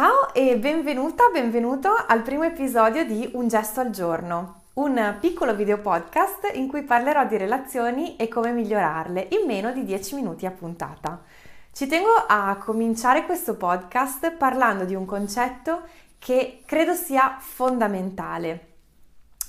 Ciao e benvenuta, benvenuto al primo episodio di Un gesto al giorno, un piccolo video podcast in cui parlerò di relazioni e come migliorarle in meno di 10 minuti a puntata. Ci tengo a cominciare questo podcast parlando di un concetto che credo sia fondamentale,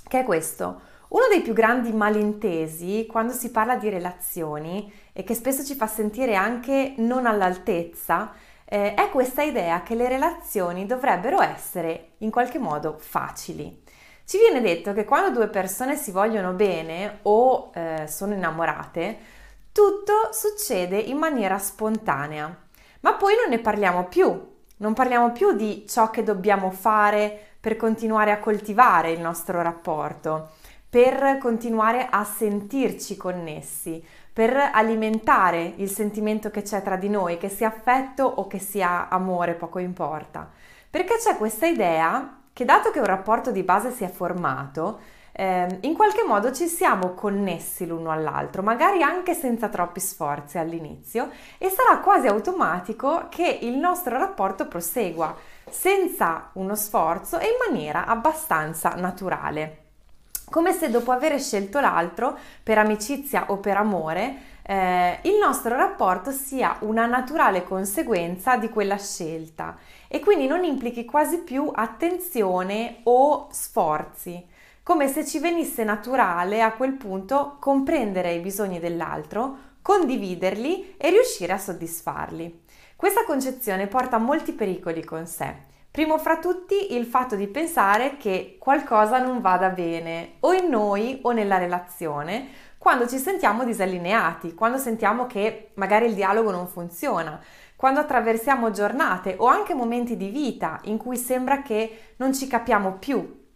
che è questo. Uno dei più grandi malintesi quando si parla di relazioni e che spesso ci fa sentire anche non all'altezza eh, è questa idea che le relazioni dovrebbero essere in qualche modo facili. Ci viene detto che quando due persone si vogliono bene o eh, sono innamorate, tutto succede in maniera spontanea, ma poi non ne parliamo più, non parliamo più di ciò che dobbiamo fare per continuare a coltivare il nostro rapporto, per continuare a sentirci connessi, per alimentare il sentimento che c'è tra di noi, che sia affetto o che sia amore, poco importa. Perché c'è questa idea che dato che un rapporto di base si è formato, eh, in qualche modo ci siamo connessi l'uno all'altro, magari anche senza troppi sforzi all'inizio, e sarà quasi automatico che il nostro rapporto prosegua senza uno sforzo e in maniera abbastanza naturale come se dopo aver scelto l'altro per amicizia o per amore, eh, il nostro rapporto sia una naturale conseguenza di quella scelta e quindi non implichi quasi più attenzione o sforzi, come se ci venisse naturale a quel punto comprendere i bisogni dell'altro, condividerli e riuscire a soddisfarli. Questa concezione porta molti pericoli con sé. Primo fra tutti il fatto di pensare che qualcosa non vada bene o in noi o nella relazione quando ci sentiamo disallineati, quando sentiamo che magari il dialogo non funziona, quando attraversiamo giornate o anche momenti di vita in cui sembra che non ci capiamo più.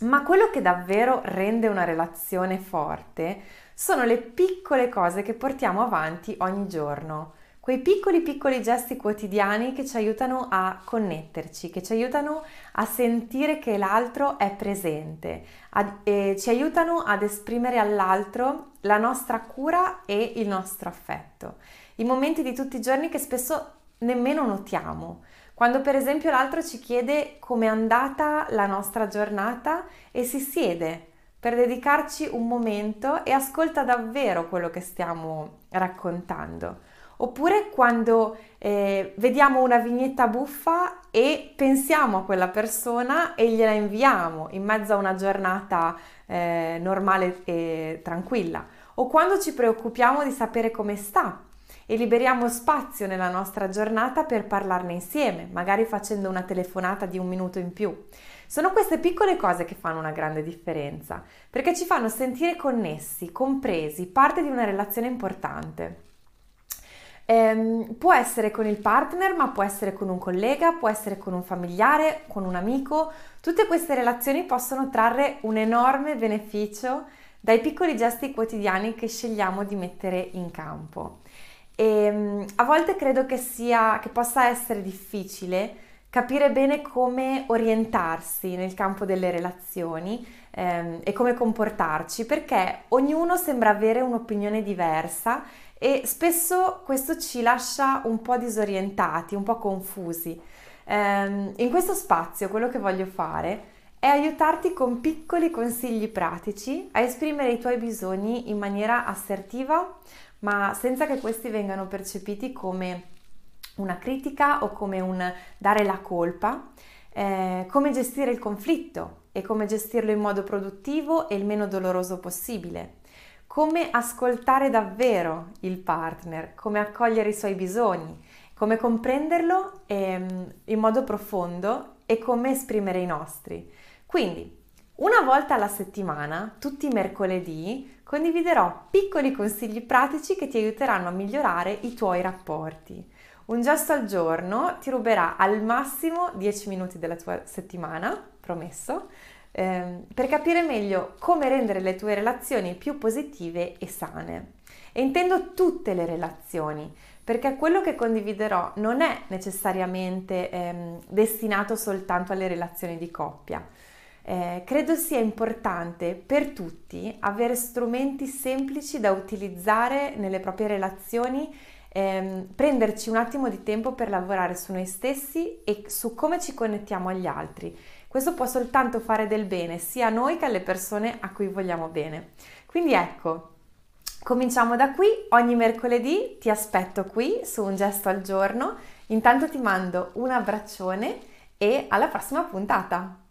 Ma quello che davvero rende una relazione forte sono le piccole cose che portiamo avanti ogni giorno quei piccoli piccoli gesti quotidiani che ci aiutano a connetterci, che ci aiutano a sentire che l'altro è presente, ad, e ci aiutano ad esprimere all'altro la nostra cura e il nostro affetto. I momenti di tutti i giorni che spesso nemmeno notiamo. Quando per esempio l'altro ci chiede come è andata la nostra giornata e si siede per dedicarci un momento e ascolta davvero quello che stiamo raccontando. Oppure quando eh, vediamo una vignetta buffa e pensiamo a quella persona e gliela inviamo in mezzo a una giornata eh, normale e tranquilla. O quando ci preoccupiamo di sapere come sta e liberiamo spazio nella nostra giornata per parlarne insieme, magari facendo una telefonata di un minuto in più. Sono queste piccole cose che fanno una grande differenza, perché ci fanno sentire connessi, compresi, parte di una relazione importante. Ehm, può essere con il partner, ma può essere con un collega, può essere con un familiare, con un amico. Tutte queste relazioni possono trarre un enorme beneficio dai piccoli gesti quotidiani che scegliamo di mettere in campo. E, ehm, a volte credo che, sia, che possa essere difficile capire bene come orientarsi nel campo delle relazioni ehm, e come comportarci, perché ognuno sembra avere un'opinione diversa e spesso questo ci lascia un po' disorientati, un po' confusi. Um, in questo spazio quello che voglio fare è aiutarti con piccoli consigli pratici a esprimere i tuoi bisogni in maniera assertiva, ma senza che questi vengano percepiti come una critica o come un dare la colpa, eh, come gestire il conflitto e come gestirlo in modo produttivo e il meno doloroso possibile come ascoltare davvero il partner, come accogliere i suoi bisogni, come comprenderlo ehm, in modo profondo e come esprimere i nostri. Quindi, una volta alla settimana, tutti i mercoledì, condividerò piccoli consigli pratici che ti aiuteranno a migliorare i tuoi rapporti. Un gesto al giorno ti ruberà al massimo 10 minuti della tua settimana, promesso, ehm, per capire meglio come rendere le tue relazioni più positive e sane. E intendo tutte le relazioni, perché quello che condividerò non è necessariamente ehm, destinato soltanto alle relazioni di coppia. Eh, credo sia importante per tutti avere strumenti semplici da utilizzare nelle proprie relazioni ehm, prenderci un attimo di tempo per lavorare su noi stessi e su come ci connettiamo agli altri. Questo può soltanto fare del bene sia a noi che alle persone a cui vogliamo bene. Quindi ecco, cominciamo da qui, ogni mercoledì ti aspetto qui su un gesto al giorno. Intanto ti mando un abbraccione e alla prossima puntata.